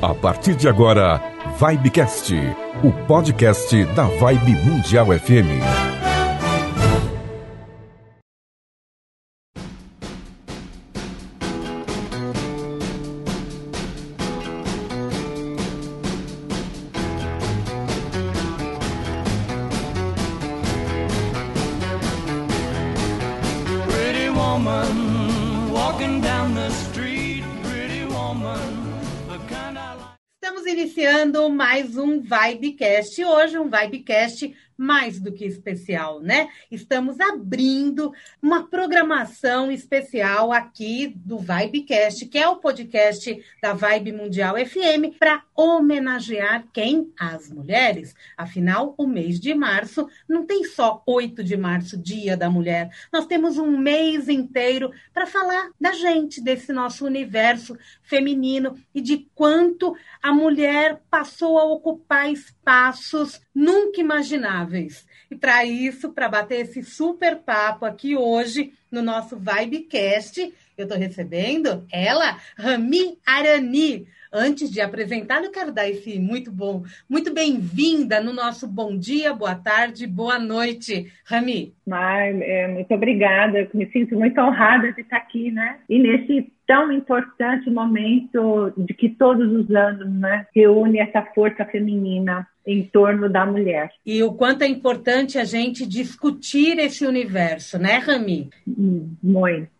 A partir de agora, Vibecast, o podcast da Vibe Mundial FM. Vibecast. Hoje, um Vibecast mais do que especial, né? Estamos abrindo uma programação especial aqui do Vibecast, que é o podcast da Vibe Mundial FM, para homenagear quem? As mulheres. Afinal, o mês de março não tem só 8 de março, Dia da Mulher. Nós temos um mês inteiro para falar da gente, desse nosso universo feminino e de quanto a mulher passou a ocupar espaços nunca imagináveis. E para isso, para bater esse super papo aqui hoje no nosso Vibecast, eu estou recebendo ela, Rami Arani. Antes de apresentá-la, eu quero dar esse muito bom, muito bem-vinda no nosso bom dia, boa tarde, boa noite, Rami. Ai, é, muito obrigada, eu me sinto muito honrada de estar aqui, né? E nesse tão importante momento de que todos os anos, né, reúne essa força feminina em torno da mulher. E o quanto é importante a gente discutir esse universo, né, Rami? Hum, muito.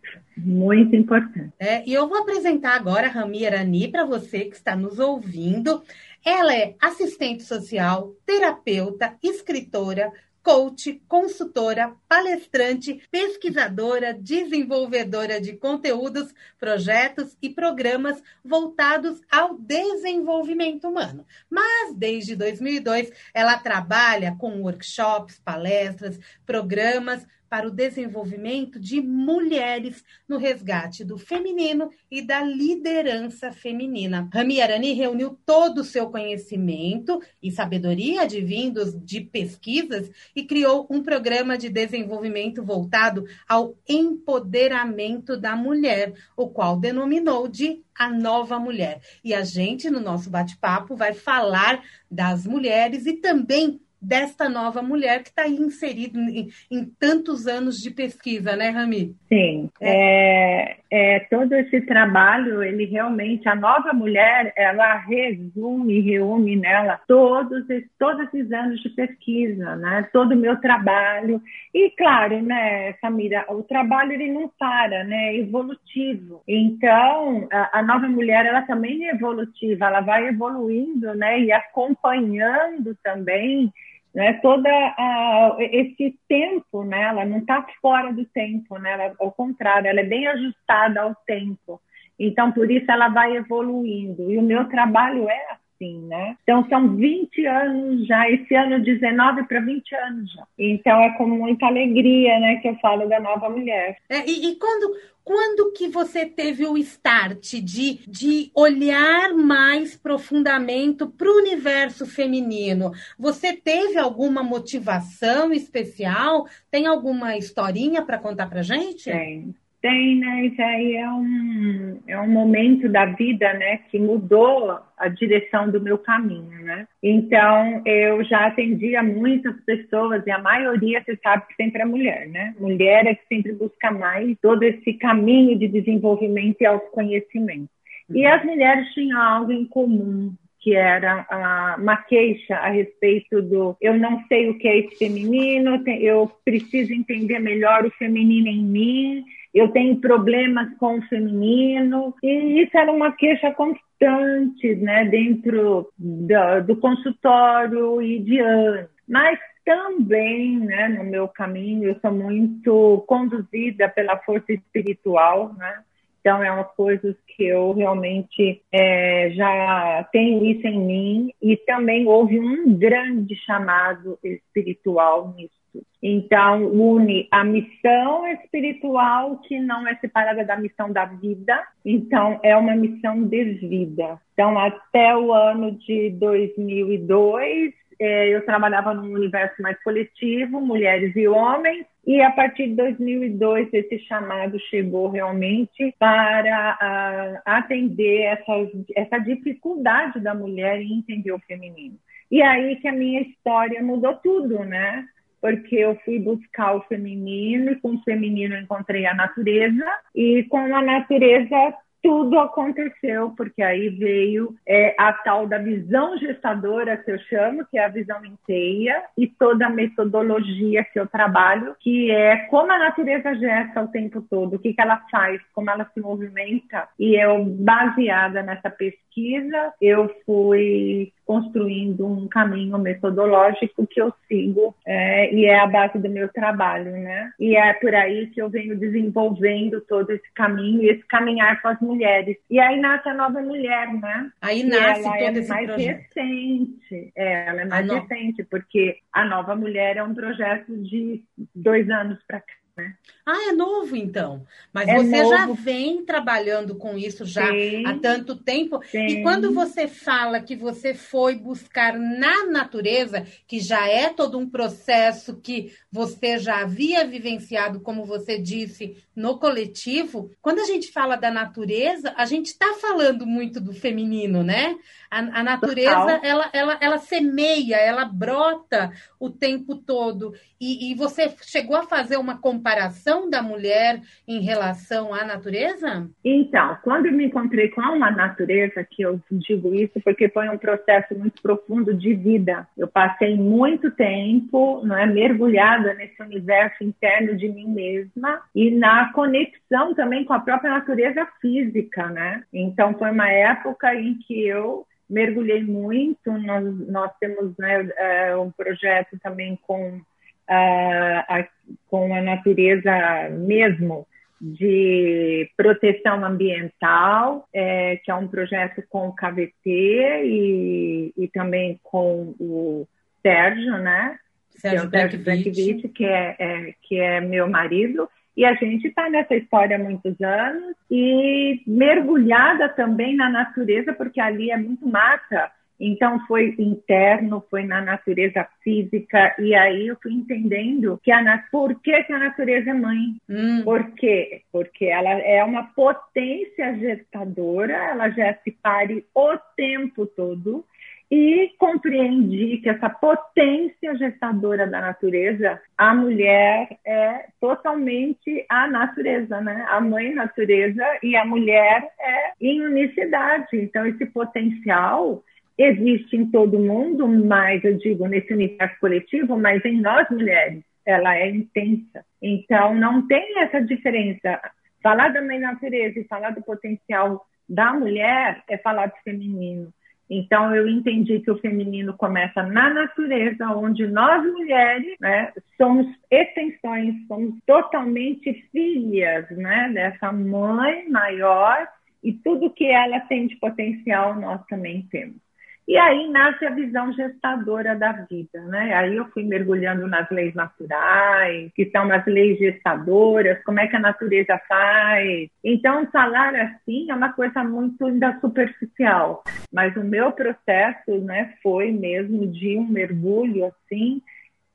Muito importante. É, e eu vou apresentar agora a Rami Arani para você que está nos ouvindo. Ela é assistente social, terapeuta, escritora, coach, consultora, palestrante, pesquisadora, desenvolvedora de conteúdos, projetos e programas voltados ao desenvolvimento humano. Mas desde 2002 ela trabalha com workshops, palestras, programas para o desenvolvimento de mulheres no resgate do feminino e da liderança feminina. Rami Arani reuniu todo o seu conhecimento e sabedoria advindos de pesquisas e criou um programa de desenvolvimento voltado ao empoderamento da mulher, o qual denominou de a nova mulher. E a gente, no nosso bate-papo, vai falar das mulheres e também desta nova mulher que está aí inserida em, em, tantos anos de pesquisa, né, Rami? Sim, é. é. É, todo esse trabalho, ele realmente, a nova mulher, ela resume, reúne nela todos, todos esses anos de pesquisa, né? Todo o meu trabalho. E, claro, né, Samira, o trabalho, ele não para, né? É evolutivo. Então, a, a nova mulher, ela também é evolutiva, ela vai evoluindo, né? E acompanhando também né, toda a, esse tempo, né, ela não está fora do tempo, né, ela, ao contrário, ela é bem ajustada ao tempo. Então, por isso ela vai evoluindo. E o meu trabalho é assim, né? Então, são 20 anos já, esse ano 19 para 20 anos já. Então, é com muita alegria, né, que eu falo da nova mulher. É, e, e quando, quando que você teve o start de, de olhar mais profundamente para o universo feminino? Você teve alguma motivação especial? Tem alguma historinha para contar para gente? Tem. Tem, né? Isso aí é um, é um momento da vida, né, que mudou a direção do meu caminho, né? Então, eu já atendia muitas pessoas e a maioria, você sabe que sempre é mulher, né? Mulher é que sempre busca mais todo esse caminho de desenvolvimento e autoconhecimento. E as mulheres tinham algo em comum, que era uma queixa a respeito do eu não sei o que é esse feminino, eu preciso entender melhor o feminino em mim, eu tenho problemas com o feminino, e isso era uma queixa constante, né, dentro do, do consultório e de anos. Mas também, né, no meu caminho, eu sou muito conduzida pela força espiritual, né? Então, é uma coisa que eu realmente é, já tenho isso em mim e também houve um grande chamado espiritual nisso então, une a missão espiritual, que não é separada da missão da vida. Então, é uma missão de vida. Então, até o ano de 2002, é, eu trabalhava num universo mais coletivo, mulheres e homens, E a partir de 2002, esse chamado chegou realmente para uh, atender essa, essa dificuldade da mulher em entender o feminino. E aí que a minha história mudou tudo, né? Porque eu fui buscar o feminino, e com o feminino encontrei a natureza, e com a natureza tudo aconteceu, porque aí veio é, a tal da visão gestadora, que eu chamo, que é a visão inteira, e toda a metodologia que eu trabalho, que é como a natureza gesta o tempo todo, o que, que ela faz, como ela se movimenta. E eu, baseada nessa pesquisa, eu fui construindo um caminho metodológico que eu sigo é, e é a base do meu trabalho, né? E é por aí que eu venho desenvolvendo todo esse caminho e esse caminhar com as mulheres. E aí nasce a nova mulher, né? Aí nasce ela todo é esse mais projeto. recente. É, ela é mais recente, porque a nova mulher é um projeto de dois anos para cá. Né? Ah, é novo então. Mas É você já novo. vem trabalhando com isso já Sim. há tanto tempo. E Sim. quando você fala que você foi buscar na natureza, que já é todo um processo que você já havia vivenciado, como você disse, no coletivo, quando a gente fala da natureza, a gente está falando muito do feminino, né? A, a natureza, Total. ela, ela, ela semeia, ela brota o tempo todo. E, e você chegou a fazer uma comparação da mulher em relação à natureza? Então, quando eu me encontrei com a natureza, que eu digo isso porque foi um processo muito profundo de vida. Eu passei muito tempo, não é, mergulhada nesse universo interno de mim mesma e na conexão também com a própria natureza física, né? Então, foi uma época em que eu mergulhei muito. Nós, nós temos né, eh, um projeto também com a, com a natureza mesmo de proteção ambiental, é, que é um projeto com o KVT e, e também com o Sérgio, né? Sérgio que é que é, é, que é meu marido. E a gente está nessa história há muitos anos e mergulhada também na natureza, porque ali é muito mata. Então foi interno, foi na natureza física e aí eu fui entendendo que a na- por que, que a natureza é mãe. Hum, Por quê? Porque ela é uma potência gestadora, ela gesta e pare o tempo todo. E compreendi que essa potência gestadora da natureza, a mulher é totalmente a natureza, né? A mãe natureza e a mulher é em unicidade. Então, esse potencial existe em todo mundo, mas eu digo nesse universo coletivo, mas em nós mulheres ela é intensa. Então não tem essa diferença. Falar da mãe natureza e falar do potencial da mulher é falar do feminino. Então eu entendi que o feminino começa na natureza, onde nós mulheres né, somos extensões, somos totalmente filhas né, dessa mãe maior e tudo que ela tem de potencial nós também temos. E aí nasce a visão gestadora da vida, né? Aí eu fui mergulhando nas leis naturais, que são as leis gestadoras, como é que a natureza faz. Então, falar assim é uma coisa muito ainda superficial, mas o meu processo, né, foi mesmo de um mergulho assim,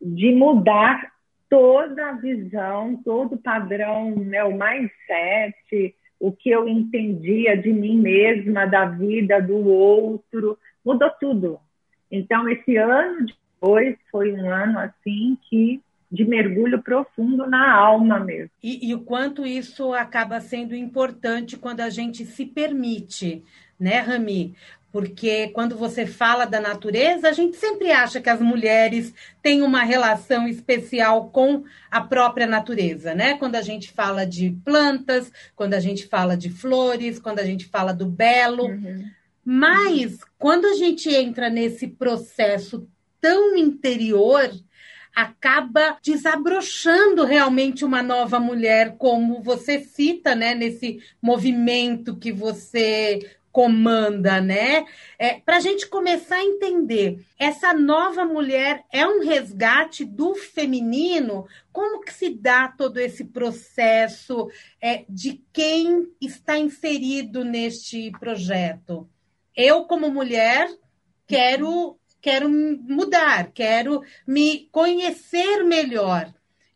de mudar toda a visão, todo o padrão, né, o mindset, o que eu entendia de mim mesma, da vida do outro, mudou tudo. Então, esse ano depois foi um ano assim que de mergulho profundo na alma mesmo. E, e o quanto isso acaba sendo importante quando a gente se permite, né, Rami? Porque quando você fala da natureza, a gente sempre acha que as mulheres têm uma relação especial com a própria natureza, né? Quando a gente fala de plantas, quando a gente fala de flores, quando a gente fala do belo. Uhum. Mas quando a gente entra nesse processo tão interior, acaba desabrochando realmente uma nova mulher, como você cita, né, nesse movimento que você comanda, né? É, Para a gente começar a entender, essa nova mulher é um resgate do feminino? Como que se dá todo esse processo é, de quem está inserido neste projeto? Eu, como mulher, quero quero mudar, quero me conhecer melhor.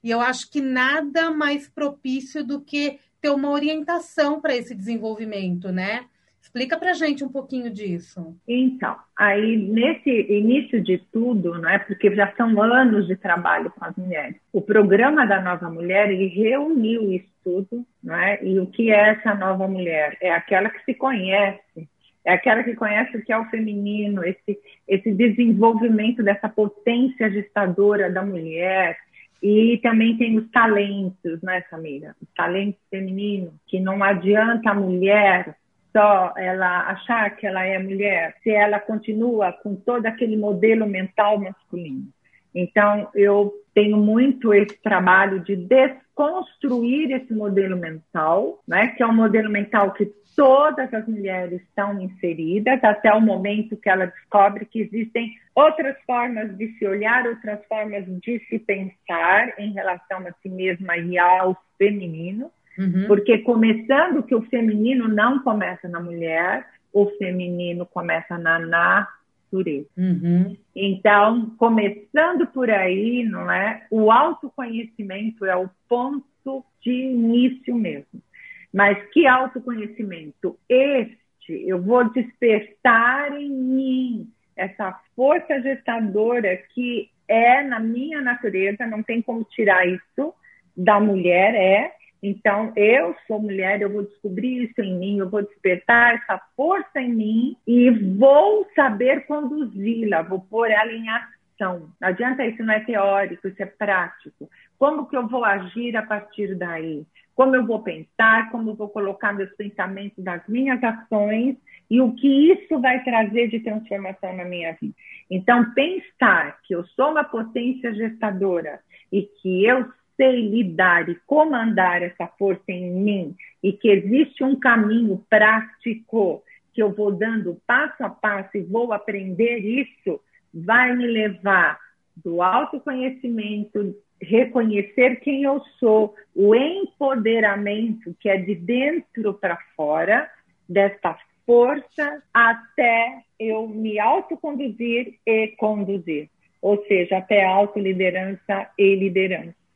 E eu acho que nada mais propício do que ter uma orientação para esse desenvolvimento, né? Explica para gente um pouquinho disso. Então, aí nesse início de tudo, né, porque já são anos de trabalho com as mulheres, o programa da Nova Mulher ele reuniu isso tudo, né? E o que é essa nova mulher? É aquela que se conhece, é aquela que conhece o que é o feminino, esse, esse desenvolvimento dessa potência gestadora da mulher, e também tem os talentos, né, Samira? Os talentos femininos, que não adianta a mulher só ela achar que ela é mulher, se ela continua com todo aquele modelo mental masculino. Então, eu tenho muito esse trabalho de desconstruir esse modelo mental, né, que é um modelo mental que todas as mulheres estão inseridas, até o momento que ela descobre que existem outras formas de se olhar, outras formas de se pensar em relação a si mesma e ao feminino. Uhum. Porque começando que o feminino não começa na mulher, o feminino começa na natureza. Uhum. Então, começando por aí, não é? O autoconhecimento é o ponto de início mesmo. Mas que autoconhecimento? Este, eu vou despertar em mim essa força gestadora que é na minha natureza, não tem como tirar isso da mulher, é então, eu sou mulher, eu vou descobrir isso em mim, eu vou despertar essa força em mim e vou saber conduzi-la, vou pôr ela em ação. Não adianta isso, não é teórico, isso é prático. Como que eu vou agir a partir daí? Como eu vou pensar, como eu vou colocar meus pensamentos nas minhas ações e o que isso vai trazer de transformação na minha vida. Então, pensar que eu sou uma potência gestadora e que eu sei lidar e comandar essa força em mim e que existe um caminho prático que eu vou dando passo a passo e vou aprender isso, vai me levar do autoconhecimento, reconhecer quem eu sou, o empoderamento que é de dentro para fora, desta força, até eu me autoconduzir e conduzir. Ou seja, até autoliderança e liderança.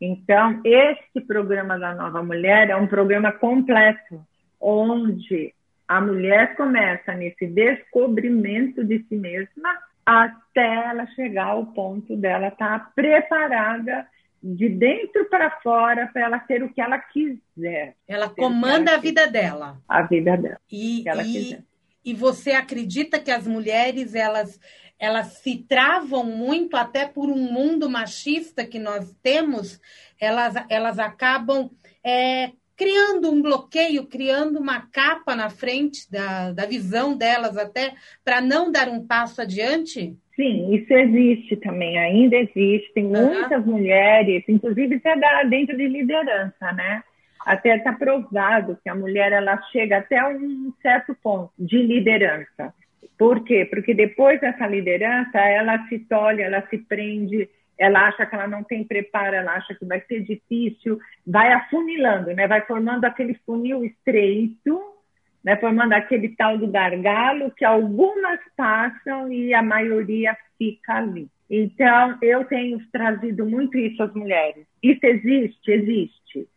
Então, este programa da Nova Mulher é um programa completo, onde a mulher começa nesse descobrimento de si mesma até ela chegar ao ponto dela estar tá preparada de dentro para fora para ela ter o que ela quiser. Ela comanda ela a vida dela. A vida dela. E, e, e você acredita que as mulheres elas elas se travam muito até por um mundo machista que nós temos, elas, elas acabam é, criando um bloqueio, criando uma capa na frente da, da visão delas até para não dar um passo adiante? Sim, isso existe também, ainda existe. Tem uhum. muitas mulheres, inclusive até dentro de liderança, né? Até está provado que a mulher ela chega até um certo ponto de liderança. Por quê? Porque depois dessa liderança, ela se tolhe, ela se prende, ela acha que ela não tem preparo, ela acha que vai ser difícil, vai afunilando, né? vai formando aquele funil estreito, né? formando aquele tal do gargalo que algumas passam e a maioria fica ali. Então, eu tenho trazido muito isso às mulheres. Isso existe? Existe.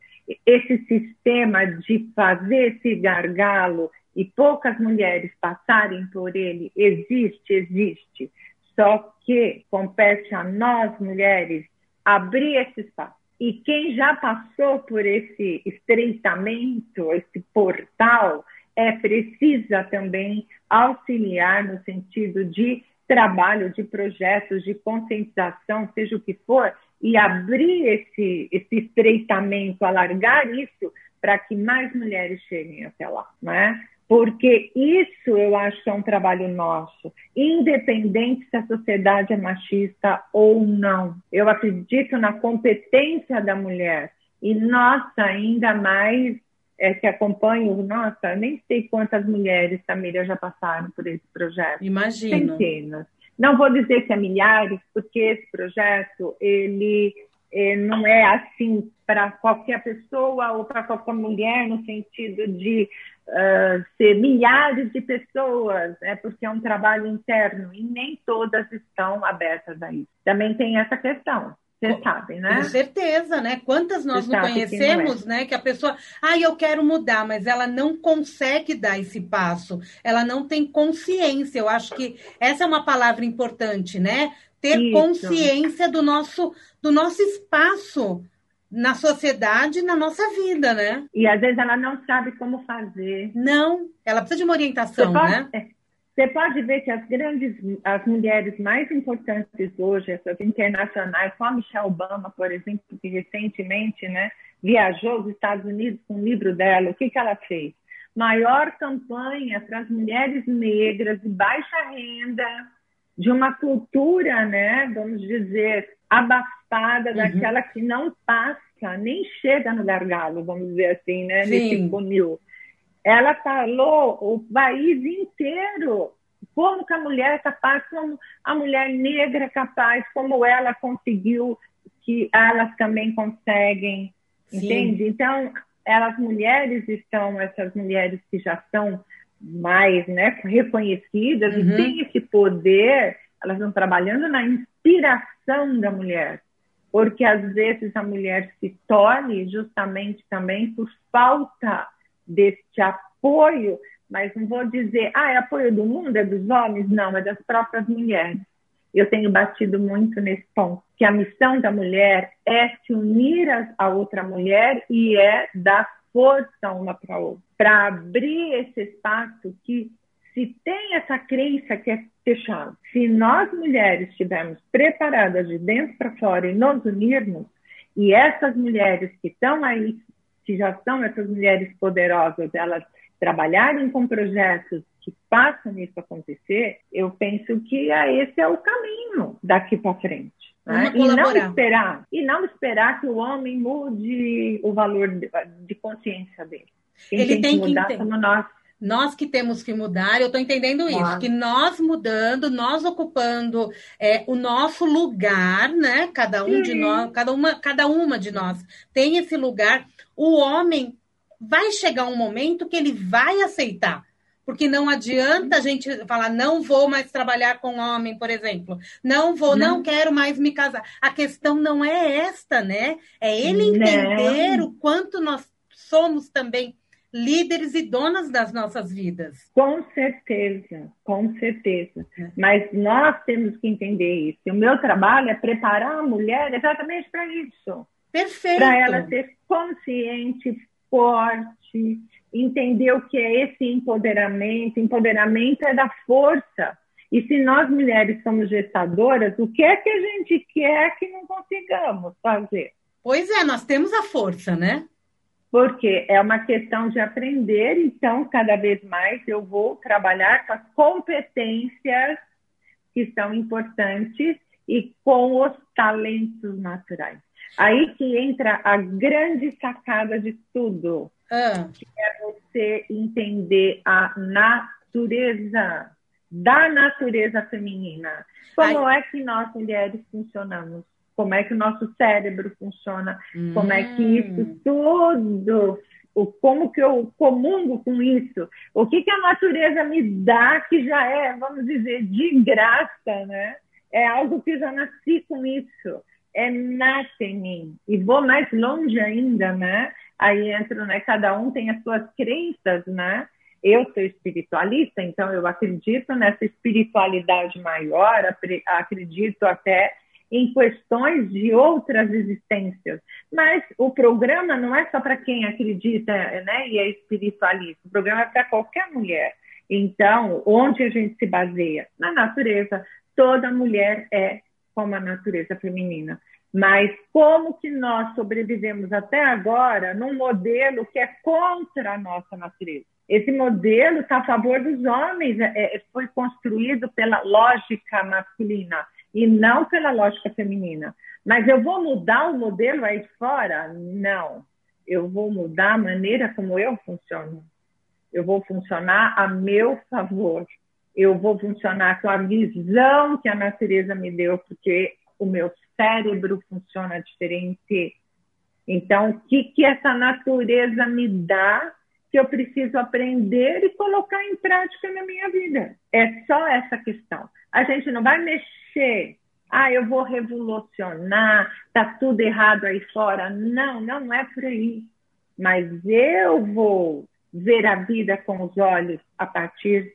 Esse sistema de fazer esse gargalo, e poucas mulheres passarem por ele, existe, existe. Só que compete a nós, mulheres, abrir esse espaço. E quem já passou por esse estreitamento, esse portal, é precisa também auxiliar no sentido de trabalho, de projetos, de conscientização, seja o que for, e abrir esse, esse estreitamento, alargar isso para que mais mulheres cheguem até lá, né? Porque isso eu acho que é um trabalho nosso, independente se a sociedade é machista ou não. Eu acredito na competência da mulher e nossa, ainda mais é, que acompanho, nossa, nem sei quantas mulheres, Tamira, já passaram por esse projeto. Imagino. Centenas. Não vou dizer que é milhares, porque esse projeto, ele é, não é assim para qualquer pessoa ou para qualquer mulher, no sentido de uh, ser milhares de pessoas, é porque é um trabalho interno e nem todas estão abertas a isso. Também tem essa questão. Você sabe, né? Com certeza, né? Quantas nós não conhecemos, não é. né? Que a pessoa, ah, eu quero mudar, mas ela não consegue dar esse passo. Ela não tem consciência. Eu acho que essa é uma palavra importante, né? Ter Isso. consciência do nosso, do nosso espaço na sociedade, na nossa vida, né? E às vezes ela não sabe como fazer. Não, ela precisa de uma orientação, pode, né? É, você pode ver que as grandes, as mulheres mais importantes hoje, essas internacionais, como a Michelle Obama, por exemplo, que recentemente né, viajou aos Estados Unidos com o livro dela, o que, que ela fez? Maior campanha para as mulheres negras de baixa renda, de uma cultura, né, vamos dizer, abafada, uhum. daquela que não passa, nem chega no gargalo, vamos dizer assim, né, Sim. nesse funil ela falou o país inteiro como que a mulher é capaz, como a mulher negra é capaz, como ela conseguiu que elas também conseguem, Sim. entende? Então, elas mulheres estão, essas mulheres que já são mais né, reconhecidas uhum. e têm esse poder, elas estão trabalhando na inspiração da mulher, porque às vezes a mulher se torne justamente também por falta deste apoio, mas não vou dizer, ah, é apoio do mundo, é dos homens, não, é das próprias mulheres. Eu tenho batido muito nesse ponto, que a missão da mulher é se unir a outra mulher e é dar força uma para outra, para abrir esse espaço que se tem essa crença que é fechado. Se nós mulheres estivermos preparadas de dentro para fora e nos unirmos, e essas mulheres que estão aí que já são essas mulheres poderosas, elas trabalharem com projetos que façam isso acontecer, eu penso que esse é o caminho daqui para frente. Né? E não esperar, e não esperar que o homem mude o valor de, de consciência dele. Quem Ele tem, tem que mudar que somos nós. Nós que temos que mudar, eu estou entendendo isso, que nós mudando, nós ocupando é, o nosso lugar, né? Cada um Sim. de nós, cada uma, cada uma de nós tem esse lugar o homem vai chegar um momento que ele vai aceitar. Porque não adianta a gente falar, não vou mais trabalhar com homem, por exemplo. Não vou, não, não quero mais me casar. A questão não é esta, né? É ele entender não. o quanto nós somos também líderes e donas das nossas vidas. Com certeza, com certeza. É. Mas nós temos que entender isso. O meu trabalho é preparar a mulher exatamente para isso. Perfeito. Para ela ser consciente, forte, entender o que é esse empoderamento. Empoderamento é da força. E se nós mulheres somos gestadoras, o que é que a gente quer que não consigamos fazer? Pois é, nós temos a força, né? Porque é uma questão de aprender, então, cada vez mais eu vou trabalhar com as competências que são importantes e com os talentos naturais. Aí que entra a grande sacada de tudo, ah. que é você entender a natureza da natureza feminina. Como Ai. é que nós mulheres funcionamos? Como é que o nosso cérebro funciona? Hum. Como é que isso hum. tudo o, como que eu comungo com isso, o que, que a natureza me dá que já é, vamos dizer, de graça, né? É algo que eu já nasci com isso é nasce em mim. E vou mais longe ainda, né? Aí entro, né? Cada um tem as suas crenças, né? Eu sou espiritualista, então eu acredito nessa espiritualidade maior, acredito até em questões de outras existências. Mas o programa não é só para quem acredita né, e é espiritualista, o programa é para qualquer mulher. Então, onde a gente se baseia? Na natureza. Toda mulher é como a natureza feminina. Mas como que nós sobrevivemos até agora num modelo que é contra a nossa natureza? Esse modelo está a favor dos homens, é, é, foi construído pela lógica masculina e não pela lógica feminina. Mas eu vou mudar o modelo aí fora? Não. Eu vou mudar a maneira como eu funciono. Eu vou funcionar a meu favor eu vou funcionar com a visão que a natureza me deu, porque o meu cérebro funciona diferente. Então, o que, que essa natureza me dá que eu preciso aprender e colocar em prática na minha vida? É só essa questão. A gente não vai mexer ah, eu vou revolucionar, tá tudo errado aí fora. Não, não é por aí. Mas eu vou ver a vida com os olhos a partir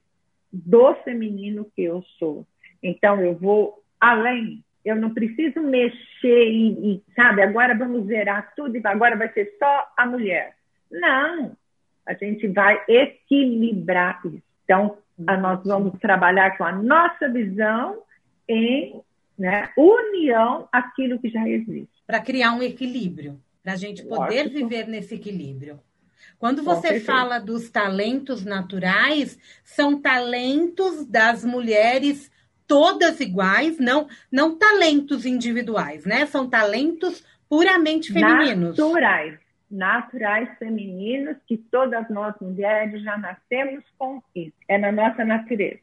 do feminino que eu sou. Então eu vou além. Eu não preciso mexer e, e sabe, agora vamos zerar tudo e agora vai ser só a mulher. Não, a gente vai equilibrar isso. Então, nós vamos trabalhar com a nossa visão em né, união aquilo que já existe. Para criar um equilíbrio, para a gente poder Lógico. viver nesse equilíbrio. Quando você fala dos talentos naturais, são talentos das mulheres todas iguais, não, não talentos individuais, né? São talentos puramente femininos. Naturais, naturais femininos que todas nós mulheres já nascemos com isso. É na nossa natureza.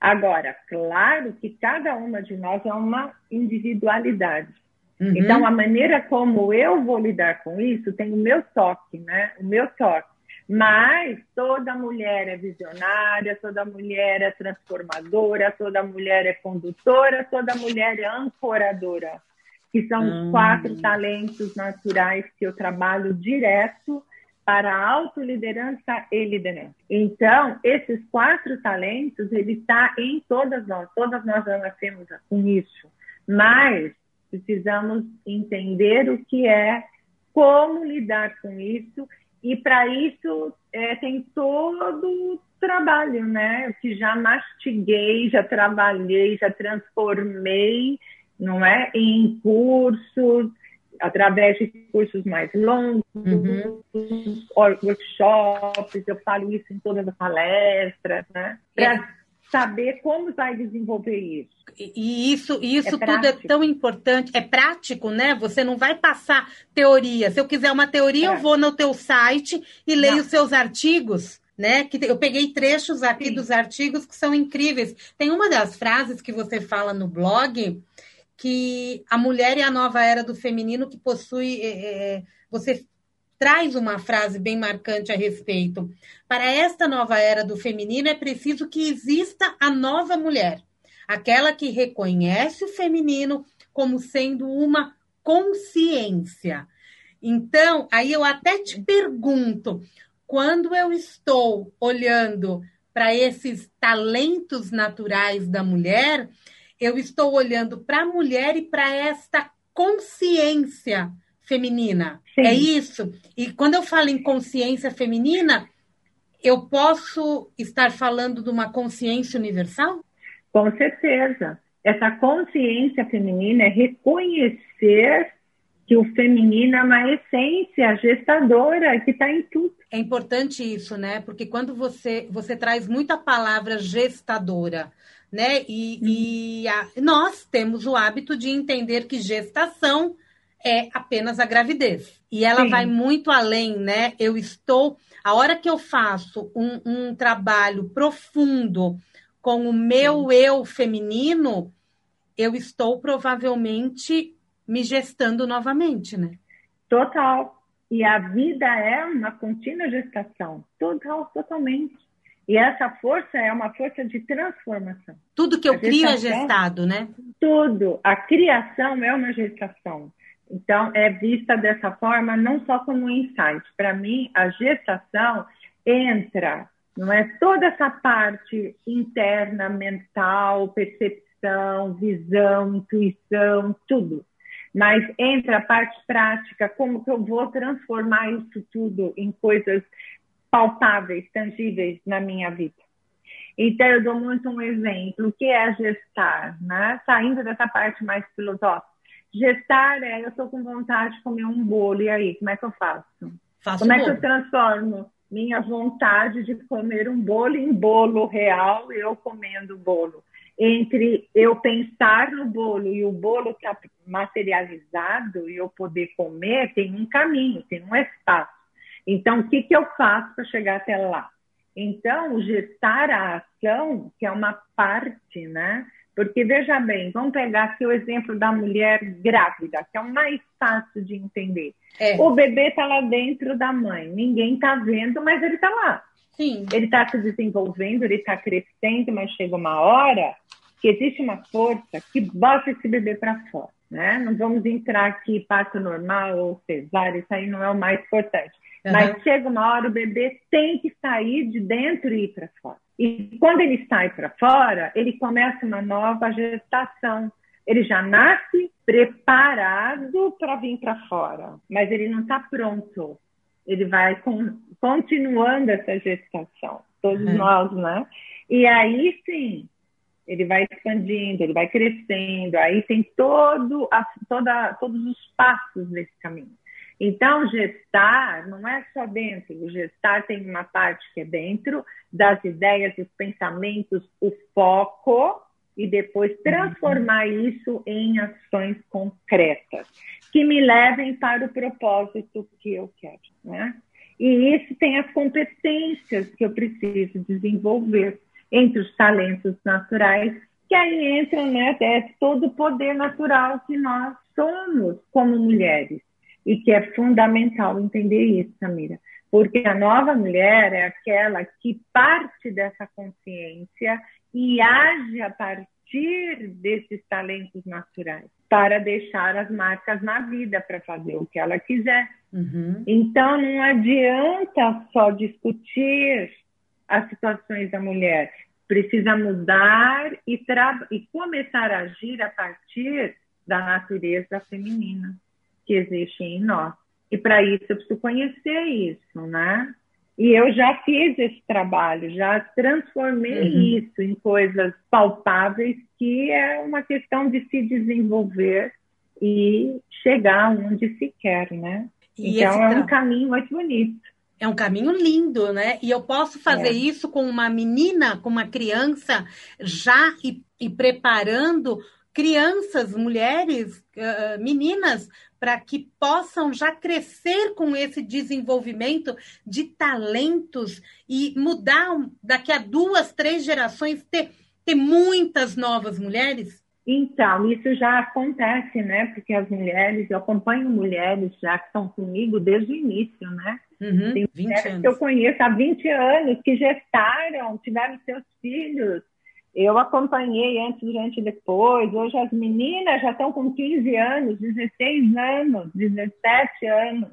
Agora, claro que cada uma de nós é uma individualidade. Uhum. Então, a maneira como eu vou lidar com isso tem o meu toque, né? O meu toque. Mas toda mulher é visionária, toda mulher é transformadora, toda mulher é condutora, toda mulher é ancoradora, que são os hum. quatro talentos naturais que eu trabalho direto para autoliderança e liderança. Então, esses quatro talentos, ele está em todas nós, todas nós já nascemos com isso, mas precisamos entender o que é, como lidar com isso, e para isso é, tem todo o trabalho, né? Que já mastiguei, já trabalhei, já transformei, não é? Em cursos, através de cursos mais longos, uhum. workshops, eu falo isso em todas as palestras, né? Para é. Saber como vai desenvolver isso. E isso, isso é tudo é tão importante, é prático, né? Você não vai passar teoria. Se eu quiser uma teoria, é. eu vou no teu site e leio os seus artigos. Né? Que eu peguei trechos aqui Sim. dos artigos que são incríveis. Tem uma das frases que você fala no blog que a mulher é a nova era do feminino que possui. É, é, você traz uma frase bem marcante a respeito. Para esta nova era do feminino é preciso que exista a nova mulher, aquela que reconhece o feminino como sendo uma consciência. Então, aí eu até te pergunto, quando eu estou olhando para esses talentos naturais da mulher, eu estou olhando para a mulher e para esta consciência feminina. Sim. É isso? E quando eu falo em consciência feminina, eu posso estar falando de uma consciência universal? Com certeza. Essa consciência feminina é reconhecer que o feminino é uma essência gestadora que está em tudo. É importante isso, né? Porque quando você, você traz muita palavra gestadora, né? E, e a, nós temos o hábito de entender que gestação é apenas a gravidez. E ela Sim. vai muito além, né? Eu estou. A hora que eu faço um, um trabalho profundo com o meu Sim. eu feminino, eu estou provavelmente me gestando novamente, né? Total. E a vida é uma contínua gestação. Total, totalmente. E essa força é uma força de transformação. Tudo que eu crio é gestado, né? Tudo. A criação é uma gestação. Então, é vista dessa forma não só como um insight. Para mim, a gestação entra, não é? Toda essa parte interna, mental, percepção, visão, intuição, tudo. Mas entra a parte prática, como que eu vou transformar isso tudo em coisas palpáveis, tangíveis na minha vida. Então, eu dou muito um exemplo. O que é gestar? Né? Saindo dessa parte mais filosófica. Gestar é, eu estou com vontade de comer um bolo, e aí, como é que eu faço? Faço como é que eu transformo minha vontade de comer um bolo em bolo real, eu comendo o bolo? Entre eu pensar no bolo e o bolo estar tá materializado e eu poder comer, tem um caminho, tem um espaço. Então, o que, que eu faço para chegar até lá? Então, gestar a ação, que é uma parte, né? Porque, veja bem, vamos pegar aqui o exemplo da mulher grávida, que é o mais fácil de entender. É. O bebê está lá dentro da mãe, ninguém está vendo, mas ele está lá. Sim. Ele está se desenvolvendo, ele está crescendo, mas chega uma hora que existe uma força que bota esse bebê para fora. Né? Não vamos entrar aqui parto normal ou cesárea, isso aí não é o mais importante. Uhum. Mas chega uma hora, o bebê tem que sair de dentro e ir para fora. E quando ele sai para fora, ele começa uma nova gestação. Ele já nasce preparado para vir para fora, mas ele não está pronto. Ele vai com, continuando essa gestação, todos uhum. nós, né? E aí sim, ele vai expandindo, ele vai crescendo, aí tem todo a, toda, todos os passos nesse caminho. Então, gestar não é só dentro, o gestar tem uma parte que é dentro das ideias, dos pensamentos, o foco, e depois transformar isso em ações concretas que me levem para o propósito que eu quero, né? E isso tem as competências que eu preciso desenvolver entre os talentos naturais, que aí entram, né, é todo o poder natural que nós somos como mulheres e que é fundamental entender isso, Samira, porque a nova mulher é aquela que parte dessa consciência e age a partir desses talentos naturais para deixar as marcas na vida, para fazer o que ela quiser. Uhum. Então, não adianta só discutir as situações da mulher. Precisa mudar e, e começar a agir a partir da natureza feminina que existe em nós. E para isso eu preciso conhecer isso, né? E eu já fiz esse trabalho, já transformei uhum. isso em coisas palpáveis, que é uma questão de se desenvolver e chegar onde se quer, né? E então é um caminho muito bonito. É um caminho lindo, né? E eu posso fazer é. isso com uma menina, com uma criança, já e, e preparando crianças, mulheres, meninas, para que possam já crescer com esse desenvolvimento de talentos e mudar daqui a duas, três gerações, ter, ter muitas novas mulheres? Então, isso já acontece, né? Porque as mulheres, eu acompanho mulheres já que estão comigo desde o início, né? Uhum, Tem mulheres que eu conheço há 20 anos que gestaram, tiveram seus filhos. Eu acompanhei antes, durante e depois. Hoje as meninas já estão com 15 anos, 16 anos, 17 anos.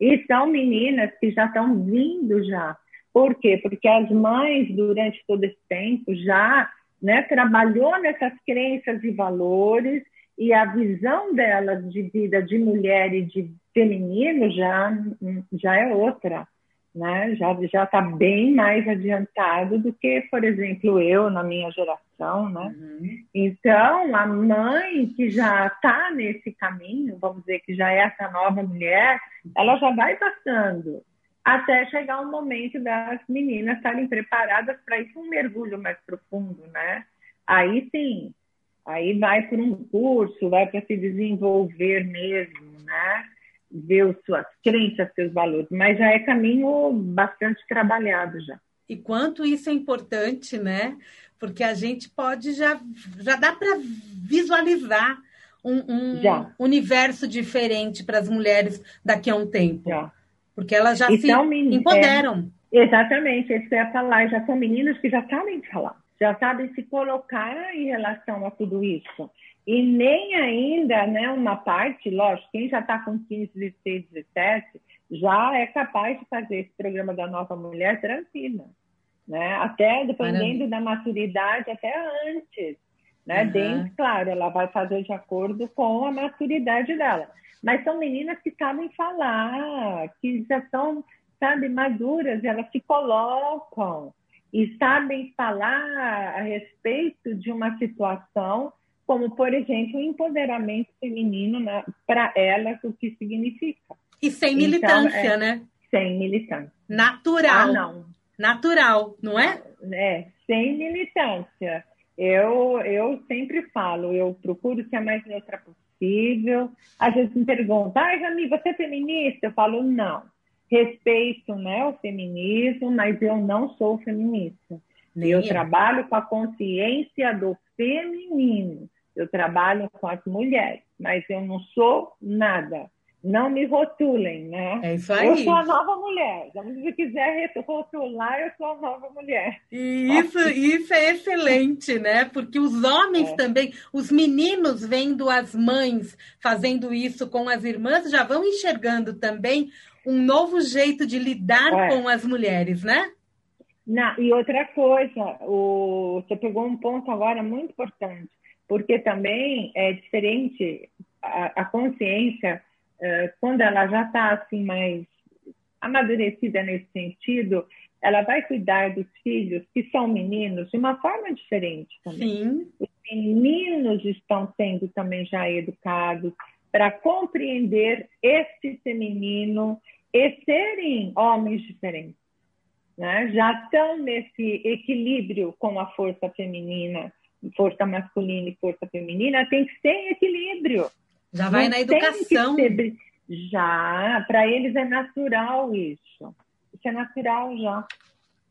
E são meninas que já estão vindo já. Por quê? Porque as mães, durante todo esse tempo, já né, trabalhou nessas crenças e valores e a visão delas de vida de mulher e de feminino já, já é outra, né? Já já está bem mais adiantado do que, por exemplo, eu na minha geração, né? Uhum. Então a mãe que já está nesse caminho, vamos dizer que já é essa nova mulher, ela já vai passando até chegar o momento das meninas estarem preparadas para ir para um mergulho mais profundo, né? Aí sim, aí vai para um curso, vai para se desenvolver mesmo, né? Ver suas crenças, seus valores, mas já é caminho bastante trabalhado já. E quanto isso é importante, né? Porque a gente pode já, já dá para visualizar um, um universo diferente para as mulheres daqui a um tempo. Já. Porque elas já se empoderam. É, exatamente, isso ia falar. Já são meninas que já sabem falar, já sabem se colocar em relação a tudo isso. E nem ainda, né, uma parte, lógico, quem já está com 15, 16, 17, já é capaz de fazer esse programa da nova mulher tranquila. Né? Até dependendo Caramba. da maturidade, até antes. Né? Uhum. Dentro, claro, ela vai fazer de acordo com a maturidade dela mas são meninas que sabem falar, que já são, sabe, maduras, elas se colocam e sabem falar a respeito de uma situação, como, por exemplo, o empoderamento feminino para elas, o que significa. E sem então, militância, então, é, né? Sem militância. Natural. Ah, não. Natural, não é? É, sem militância. Eu, eu sempre falo, eu procuro ser a mais neutra possível. Às vezes me perguntam, ai, Rami, você é feminista? Eu falo, não. Respeito né, o feminismo, mas eu não sou feminista. Nem eu, trabalho com a consciência do feminino. Eu trabalho com as mulheres, mas eu não sou nada. Não me rotulem, né? É isso aí. Eu sou a nova mulher. Se quiser rotular, eu sou a nova mulher. E isso, isso é excelente, né? Porque os homens é. também, os meninos vendo as mães fazendo isso com as irmãs, já vão enxergando também um novo jeito de lidar é. com as mulheres, né? Não, e outra coisa, o, você pegou um ponto agora muito importante, porque também é diferente a, a consciência quando ela já está assim mais amadurecida nesse sentido, ela vai cuidar dos filhos que são meninos de uma forma diferente também. Sim. Os meninos estão sendo também já educados para compreender esse feminino e serem homens diferentes. Né? Já estão nesse equilíbrio com a força feminina, força masculina e força feminina, tem que ser em equilíbrio. Já vai na educação. Ser... Já, para eles é natural isso. Isso é natural já.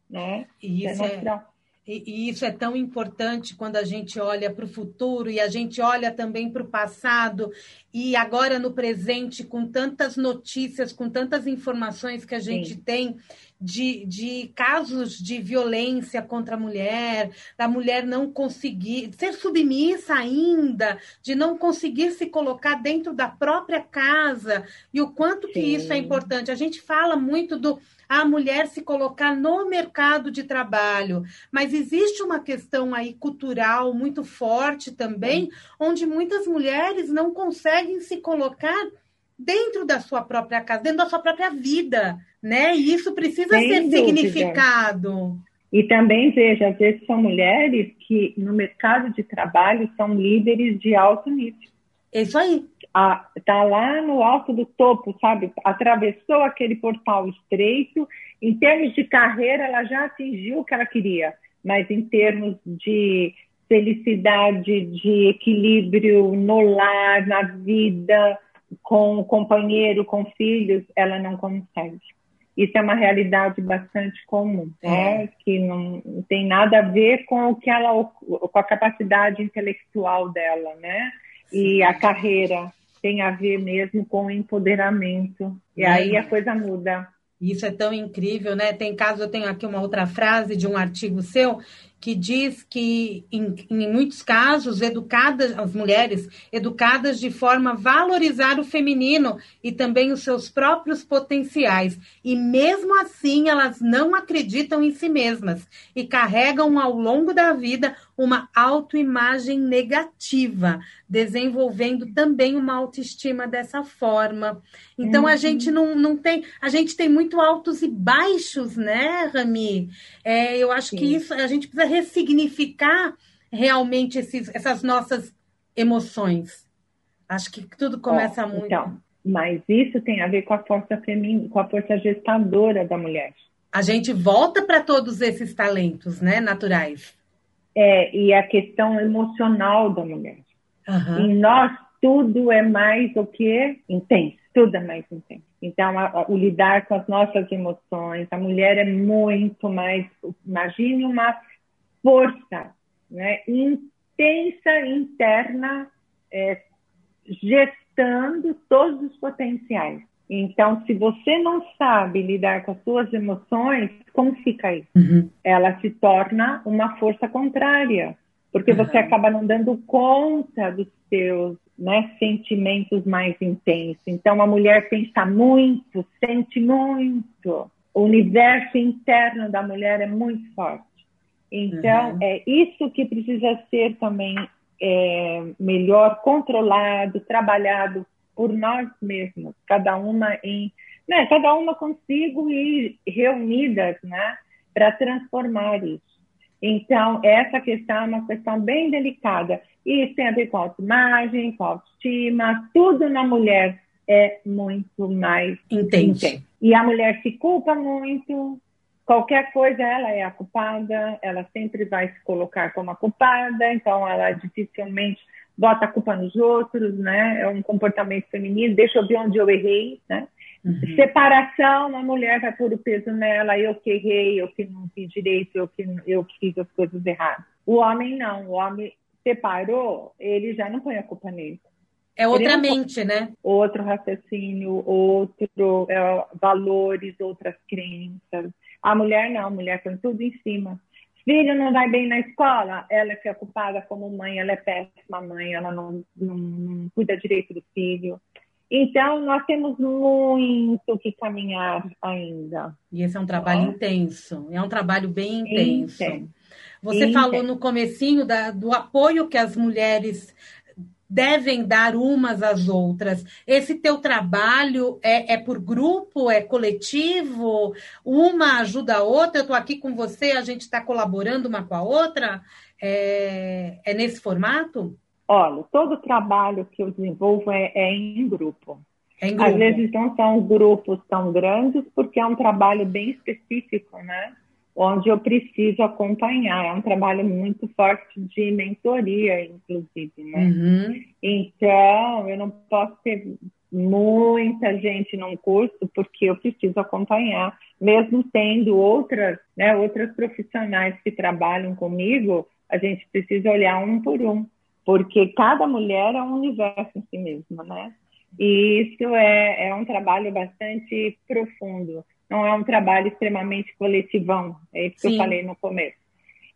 Né? Isso, isso é, é natural. E, e, isso é tão importante quando a gente olha para o futuro e a gente olha também para o passado e agora no presente, com tantas notícias, com tantas informações que a gente Sim. tem de, de casos de violência contra a mulher, da mulher não conseguir ser submissa ainda, de não conseguir se colocar dentro da própria casa, e o quanto Sim. que isso é importante. A gente fala muito do a mulher se colocar no mercado de trabalho. Mas existe uma questão aí cultural muito forte também, onde muitas mulheres não conseguem se colocar dentro da sua própria casa, dentro da sua própria vida, né? E isso precisa Sem ser dúvida. significado. E também, veja, às vezes são mulheres que no mercado de trabalho são líderes de alto nível. Isso aí. Está lá no alto do topo, sabe? Atravessou aquele portal estreito. Em termos de carreira, ela já atingiu o que ela queria, mas em termos de felicidade, de equilíbrio no lar, na vida, com o companheiro, com filhos, ela não consegue. Isso é uma realidade bastante comum, né? É. que não tem nada a ver com o que ela, com a capacidade intelectual dela, né? E a carreira tem a ver mesmo com o empoderamento. E é. aí a coisa muda. Isso é tão incrível, né? Tem caso, eu tenho aqui uma outra frase de um artigo seu que diz que, em, em, muitos casos, educadas, as mulheres educadas de forma a valorizar o feminino e também os seus próprios potenciais. E mesmo assim, elas não acreditam em si mesmas e carregam ao longo da vida uma autoimagem negativa, desenvolvendo também uma autoestima dessa forma. Então uhum. a gente não, não tem, a gente tem muito altos e baixos, né, Rami? É, eu acho Sim. que isso a gente precisa ressignificar realmente esses, essas nossas emoções. Acho que tudo começa oh, muito. Então, mas isso tem a ver com a força feminina, com a força gestadora da mulher. A gente volta para todos esses talentos, né, naturais. É, e a questão emocional da mulher. Uhum. Em nós tudo é mais o que intenso, tudo é mais intenso. Então, a, a, o lidar com as nossas emoções, a mulher é muito mais. Imagine uma força né, intensa interna é, gestando todos os potenciais. Então, se você não sabe lidar com as suas emoções, como fica isso? Uhum. Ela se torna uma força contrária, porque uhum. você acaba não dando conta dos seus né, sentimentos mais intensos. Então, a mulher pensa muito, sente muito. O universo interno da mulher é muito forte. Então, uhum. é isso que precisa ser também é, melhor controlado, trabalhado por nós mesmos, cada uma em, né, cada uma consigo e reunidas, né, para transformar isso. Então, essa questão é uma questão bem delicada. Isso tem a ver com autoimagem, com autoestima, tudo na mulher é muito mais intenso. E a mulher se culpa muito, qualquer coisa ela é a culpada, ela sempre vai se colocar como a culpada, então ela dificilmente bota a culpa nos outros, né? É um comportamento feminino, deixa eu ver onde eu errei, né? Uhum. Separação, a mulher vai pôr o peso nela, eu que errei, eu que não fiz direito, eu que eu fiz as coisas erradas. O homem não, o homem separou, ele já não põe a culpa nele. É outra mente, né? Outro raciocínio, outro é, valores, outras crenças. A mulher não, a mulher tem tudo em cima. Filho não vai bem na escola, ela é preocupada como mãe, ela é péssima mãe, ela não, não, não cuida direito do filho. Então, nós temos muito que caminhar ainda. E esse é um trabalho intenso, é um trabalho bem intenso. intenso. Você intenso. falou no comecinho da, do apoio que as mulheres devem dar umas às outras. Esse teu trabalho é, é por grupo, é coletivo? Uma ajuda a outra? Eu estou aqui com você, a gente está colaborando uma com a outra? É, é nesse formato? Olha, todo o trabalho que eu desenvolvo é, é em grupo. É em grupo. Às vezes não são grupos tão grandes, porque é um trabalho bem específico, né? Onde eu preciso acompanhar. É um trabalho muito forte de mentoria, inclusive, né? Uhum. Então, eu não posso ter muita gente num curso, porque eu preciso acompanhar, mesmo tendo outras, né, outras profissionais que trabalham comigo, a gente precisa olhar um por um porque cada mulher é um universo em si mesma, né? E isso é, é um trabalho bastante profundo, não é um trabalho extremamente coletivão, é isso Sim. que eu falei no começo.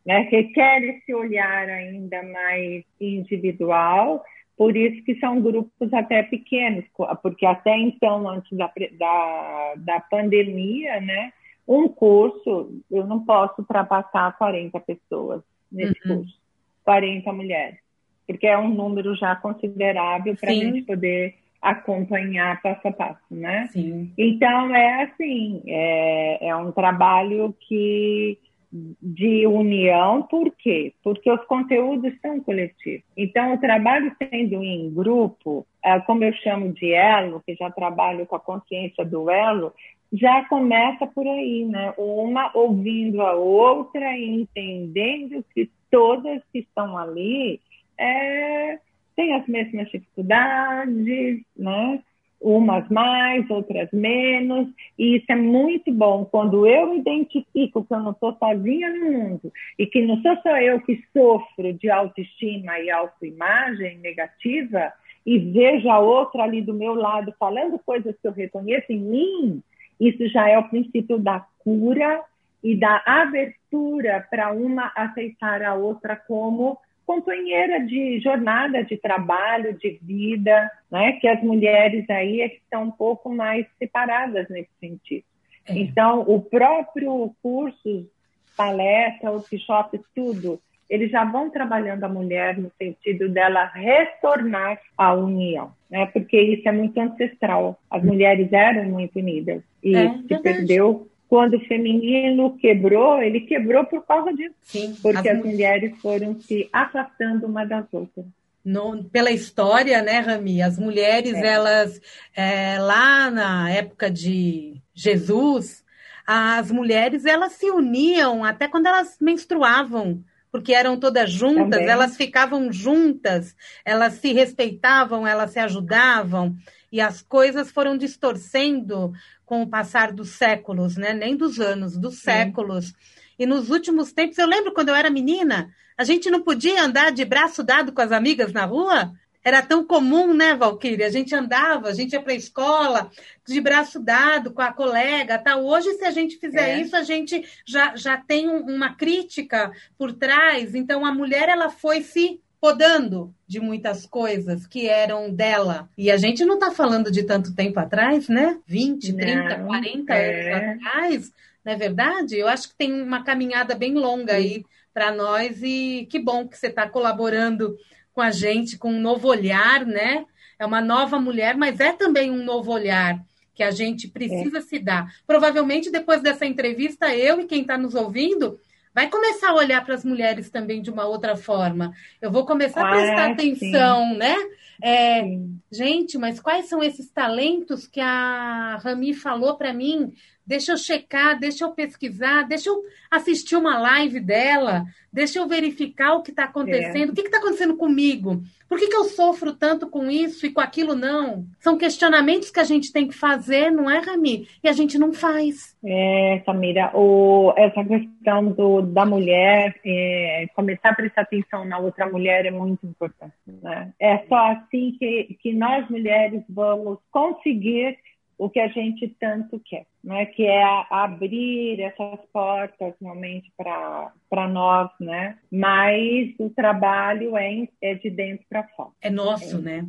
Né? Requer esse olhar ainda mais individual, por isso que são grupos até pequenos, porque até então, antes da, da, da pandemia, né, um curso, eu não posso ultrapassar 40 pessoas nesse uhum. curso, 40 mulheres porque é um número já considerável para a gente poder acompanhar passo a passo, né? Sim. Então é assim, é, é um trabalho que de união, por quê? Porque os conteúdos são coletivos. Então, o trabalho sendo em grupo, é, como eu chamo de elo, que já trabalho com a consciência do elo, já começa por aí, né? Uma ouvindo a outra e entendendo que todas que estão ali é, têm as mesmas dificuldades, né? umas mais, outras menos, e isso é muito bom quando eu identifico que eu não estou sozinha no mundo e que não sou só eu que sofro de autoestima e autoimagem negativa e vejo a outra ali do meu lado falando coisas que eu reconheço em mim, isso já é o princípio da cura e da abertura para uma aceitar a outra como companheira de jornada de trabalho, de vida, né? que as mulheres aí é que estão um pouco mais separadas nesse sentido. É. Então, o próprio curso, palestra, workshop, tudo, eles já vão trabalhando a mulher no sentido dela retornar à união, né? Porque isso é muito ancestral. As mulheres eram muito unidas e é, se verdade. perdeu quando o feminino quebrou, ele quebrou por causa disso. Sim, porque as, as mulheres foram se afastando uma das outras. No, pela história, né, Rami? As mulheres, é. elas, é, lá na época de Jesus, as mulheres, elas se uniam até quando elas menstruavam, porque eram todas juntas, Também. elas ficavam juntas, elas se respeitavam, elas se ajudavam, e as coisas foram distorcendo com o passar dos séculos, né? Nem dos anos, dos séculos. E nos últimos tempos, eu lembro quando eu era menina, a gente não podia andar de braço dado com as amigas na rua. Era tão comum, né, Valquíria? A gente andava, a gente ia para a escola de braço dado com a colega, tá? Hoje, se a gente fizer é. isso, a gente já, já tem uma crítica por trás. Então, a mulher ela foi se podando de muitas coisas que eram dela. E a gente não está falando de tanto tempo atrás, né? 20, 30, não, 40 é. anos atrás, não é verdade? Eu acho que tem uma caminhada bem longa aí para nós e que bom que você está colaborando com a gente, com um novo olhar, né? É uma nova mulher, mas é também um novo olhar que a gente precisa é. se dar. Provavelmente depois dessa entrevista, eu e quem está nos ouvindo vai começar a olhar para as mulheres também de uma outra forma. Eu vou começar a prestar ah, atenção, sim. né? É, gente, mas quais são esses talentos que a Rami falou para mim deixa eu checar, deixa eu pesquisar, deixa eu assistir uma live dela, deixa eu verificar o que está acontecendo, é. o que está acontecendo comigo, por que, que eu sofro tanto com isso e com aquilo não? São questionamentos que a gente tem que fazer, não é, Rami? E a gente não faz. É, Samira, o, essa questão do, da mulher, é, começar a prestar atenção na outra mulher é muito importante. Né? É só assim que, que nós mulheres vamos conseguir o que a gente tanto quer, né? que é abrir essas portas realmente para nós, né? Mas o trabalho é, é de dentro para fora. É nosso, é né?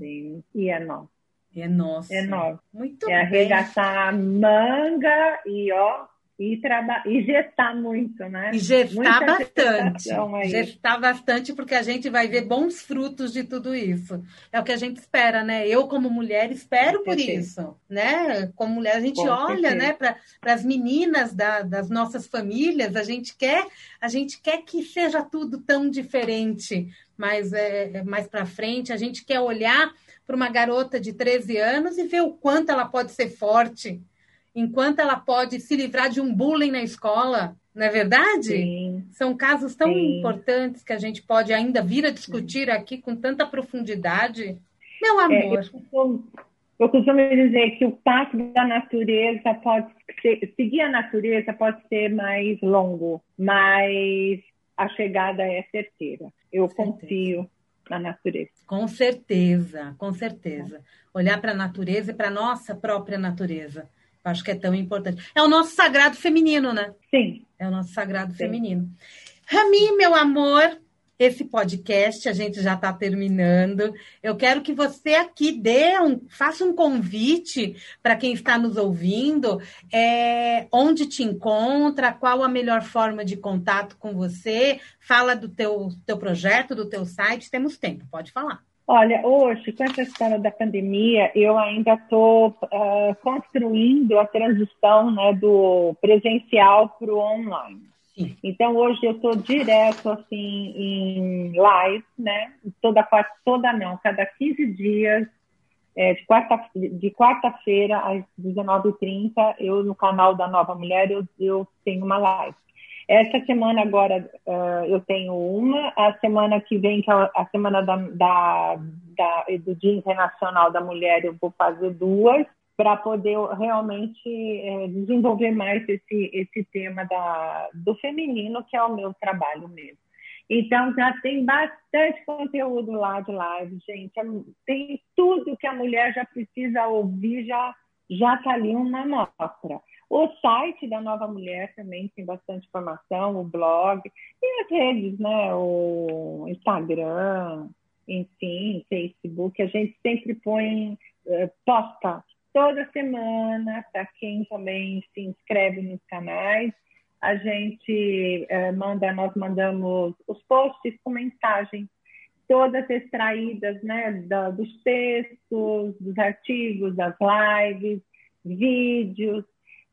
E é nosso. É nosso. É nosso. Muito é bem. arregaçar a manga e, ó, e, traba... e gestar muito, né? E gestar Muita bastante. Gestar bastante, porque a gente vai ver bons frutos de tudo isso. É o que a gente espera, né? Eu, como mulher, espero por isso. né? Como mulher, a gente Com olha né, para as meninas da, das nossas famílias, a gente quer, a gente quer que seja tudo tão diferente, mas é, é mais para frente, a gente quer olhar para uma garota de 13 anos e ver o quanto ela pode ser forte enquanto ela pode se livrar de um bullying na escola, não é verdade? Sim. São casos tão Sim. importantes que a gente pode ainda vir a discutir Sim. aqui com tanta profundidade. Meu é, amor. É, eu, costumo, eu, costumo, dizer que o passo da natureza pode ser, seguir a natureza pode ser mais longo, mas a chegada é certeira. Eu certeza. confio na natureza. Com certeza, com certeza. Olhar para a natureza e para a nossa própria natureza Acho que é tão importante. É o nosso sagrado feminino, né? Sim. É o nosso sagrado Sim. feminino. Rami, meu amor, esse podcast a gente já está terminando. Eu quero que você aqui dê um, faça um convite para quem está nos ouvindo, é, onde te encontra, qual a melhor forma de contato com você. Fala do teu, teu projeto, do teu site. Temos tempo, pode falar. Olha, hoje, com essa história da pandemia, eu ainda estou uh, construindo a transição né, do presencial para o online. Sim. Então, hoje eu estou direto, assim, em live, né? Toda, toda não, cada 15 dias, é, de quarta-feira de quarta às 19h30, eu, no canal da Nova Mulher, eu, eu tenho uma live. Essa semana agora uh, eu tenho uma, a semana que vem, que é a semana da, da, da, do Dia Internacional da Mulher, eu vou fazer duas, para poder realmente é, desenvolver mais esse, esse tema da, do feminino, que é o meu trabalho mesmo. Então, já tem bastante conteúdo lá de live, gente. Tem tudo que a mulher já precisa ouvir, já já está ali uma amostra. O site da Nova Mulher também tem bastante informação, o blog e as redes, né? O Instagram, enfim, Facebook. A gente sempre põe, eh, posta toda semana para quem também se inscreve nos canais. A gente eh, manda, nós mandamos os posts com mensagens todas extraídas né, da, dos textos, dos artigos, das lives, vídeos.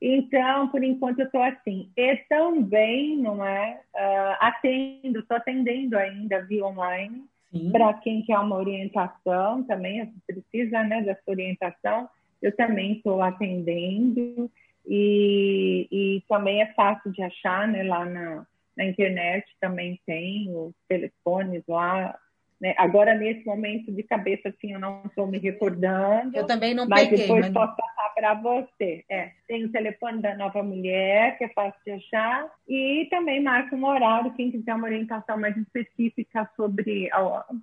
Então, por enquanto, eu estou assim. E também, não é? Uh, atendo, estou atendendo ainda via online. Para quem quer uma orientação, também precisa né, dessa orientação, eu também estou atendendo. E, e também é fácil de achar, né? Lá na, na internet também tem os telefones lá, né? Agora, nesse momento de cabeça, assim, eu não estou me recordando. Eu também não mas peguei. Depois mas posso passar para você. É, tem o telefone da Nova Mulher, que é fácil de achar. E também marca um horário, quem quiser uma orientação mais específica sobre,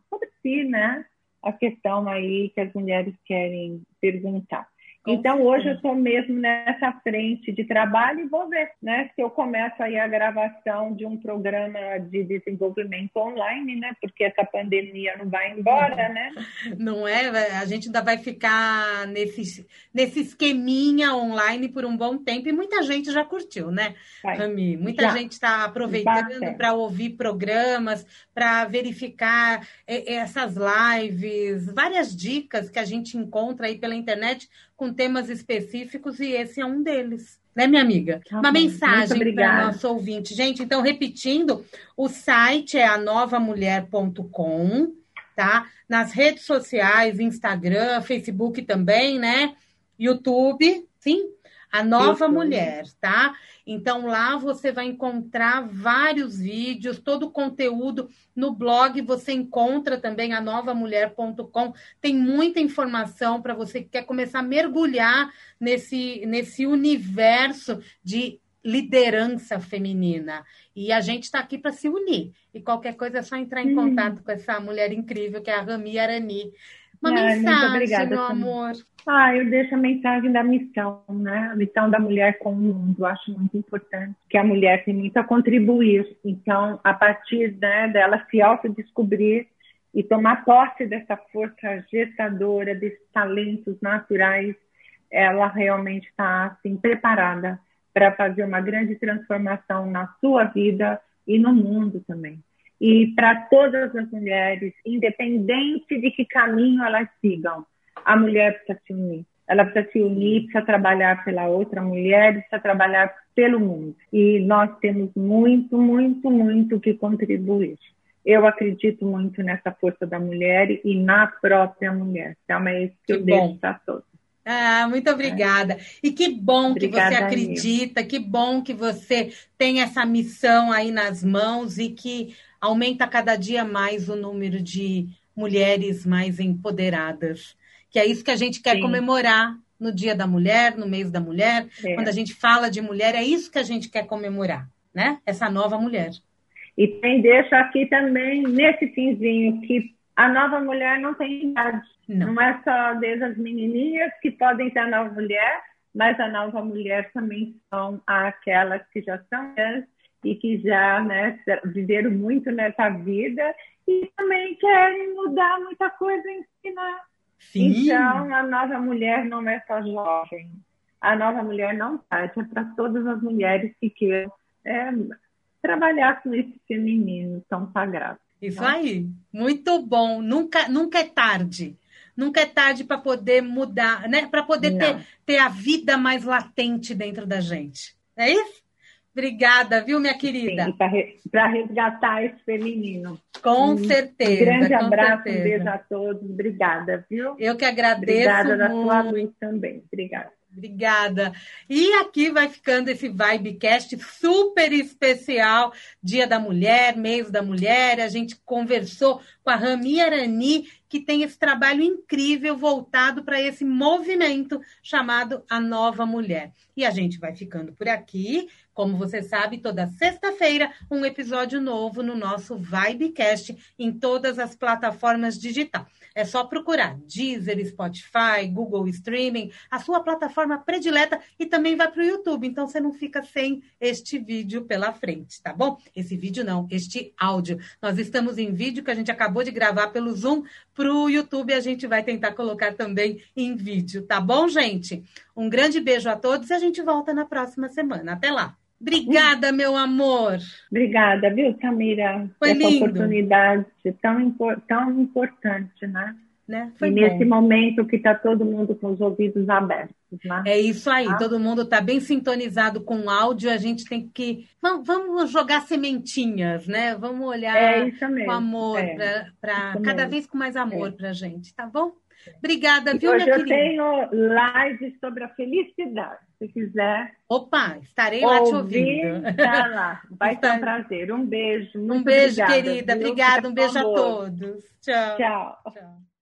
sobre si, né? A questão aí que as mulheres querem perguntar. Então, hoje eu estou mesmo nessa frente de trabalho e vou ver né, se eu começo aí a gravação de um programa de desenvolvimento online, né? Porque essa pandemia não vai embora, né? Não é? A gente ainda vai ficar nesse, nesse esqueminha online por um bom tempo e muita gente já curtiu, né, vai. Rami? Muita já. gente está aproveitando para ouvir programas, para verificar essas lives, várias dicas que a gente encontra aí pela internet com temas específicos e esse é um deles. Né, minha amiga? Tá Uma mensagem para nosso ouvinte. Gente, então, repetindo, o site é anovamulher.com, tá? Nas redes sociais, Instagram, Facebook também, né? YouTube, sim? A Nova Isso. Mulher, tá? Então lá você vai encontrar vários vídeos, todo o conteúdo no blog você encontra também a novamulher.com. Tem muita informação para você que quer começar a mergulhar nesse nesse universo de liderança feminina. E a gente está aqui para se unir. E qualquer coisa é só entrar em hum. contato com essa mulher incrível que é a Rami Arani. Uma mensagem, obrigada, meu amor. Ah, eu deixo a mensagem da missão, né? A missão da mulher com o mundo. Eu acho muito importante que a mulher tem muito a contribuir. Então, a partir né, dela se autodescobrir e tomar posse dessa força gestadora, desses talentos naturais, ela realmente está assim, preparada para fazer uma grande transformação na sua vida e no mundo também. E para todas as mulheres, independente de que caminho elas sigam, a mulher precisa se unir. Ela precisa se unir, precisa trabalhar pela outra mulher, precisa trabalhar pelo mundo. E nós temos muito, muito, muito que contribuir. Eu acredito muito nessa força da mulher e na própria mulher. Então é isso que, que eu bom. deixo para todos. Ah, muito obrigada. E que bom obrigada, que você acredita, que bom que você tem essa missão aí nas mãos e que aumenta cada dia mais o número de mulheres mais empoderadas. Que é isso que a gente quer Sim. comemorar no Dia da Mulher, no mês da mulher. É. Quando a gente fala de mulher, é isso que a gente quer comemorar, né? Essa nova mulher. E tem deixa aqui também, nesse finzinho, que a nova mulher não tem idade. Não. não é só desde as menininhas que podem ter a nova mulher, mas a nova mulher também são aquelas que já são e que já né, viveram muito nessa vida e também querem mudar muita coisa em si, né? Sim. Então, a nova mulher não é só jovem. A nova mulher não tarde, é para todas as mulheres que queiram é, trabalhar com esse feminino tão sagrado. Isso né? aí, muito bom. Nunca, nunca é tarde. Nunca é tarde para poder mudar, né? Para poder ter, ter a vida mais latente dentro da gente. É isso? Obrigada, viu, minha querida? Para resgatar esse feminino. Com um, certeza. Um grande abraço, certeza. um beijo a todos. Obrigada, viu? Eu que agradeço. Obrigada da sua luz também. Obrigada. Obrigada. E aqui vai ficando esse Vibecast super especial, Dia da Mulher, mês da mulher. A gente conversou com a Rami Arani, que tem esse trabalho incrível voltado para esse movimento chamado A Nova Mulher. E a gente vai ficando por aqui. Como você sabe, toda sexta-feira, um episódio novo no nosso Vibecast em todas as plataformas digitais. É só procurar Deezer, Spotify, Google Streaming, a sua plataforma predileta e também vai para o YouTube. Então você não fica sem este vídeo pela frente, tá bom? Esse vídeo não, este áudio. Nós estamos em vídeo que a gente acabou de gravar pelo Zoom para o YouTube a gente vai tentar colocar também em vídeo, tá bom, gente? Um grande beijo a todos e a gente volta na próxima semana. Até lá! Obrigada, meu amor. Obrigada, viu, Samira? Foi Essa lindo. oportunidade tão, tão importante, né? né? Foi e bom. nesse momento que está todo mundo com os ouvidos abertos, né? É isso aí, ah. todo mundo está bem sintonizado com o áudio, a gente tem que. Vamos jogar sementinhas, né? Vamos olhar é com amor, é, para cada vez com mais amor é. para a gente, tá bom? Obrigada, viu, Hoje minha eu tenho live sobre a felicidade. Se quiser. Opa, estarei lá te ouvindo. Tá lá. Vai ser um prazer. Um beijo. um beijo, obrigada, querida. Obrigada. Um beijo a todos. Tchau. Tchau. Tchau.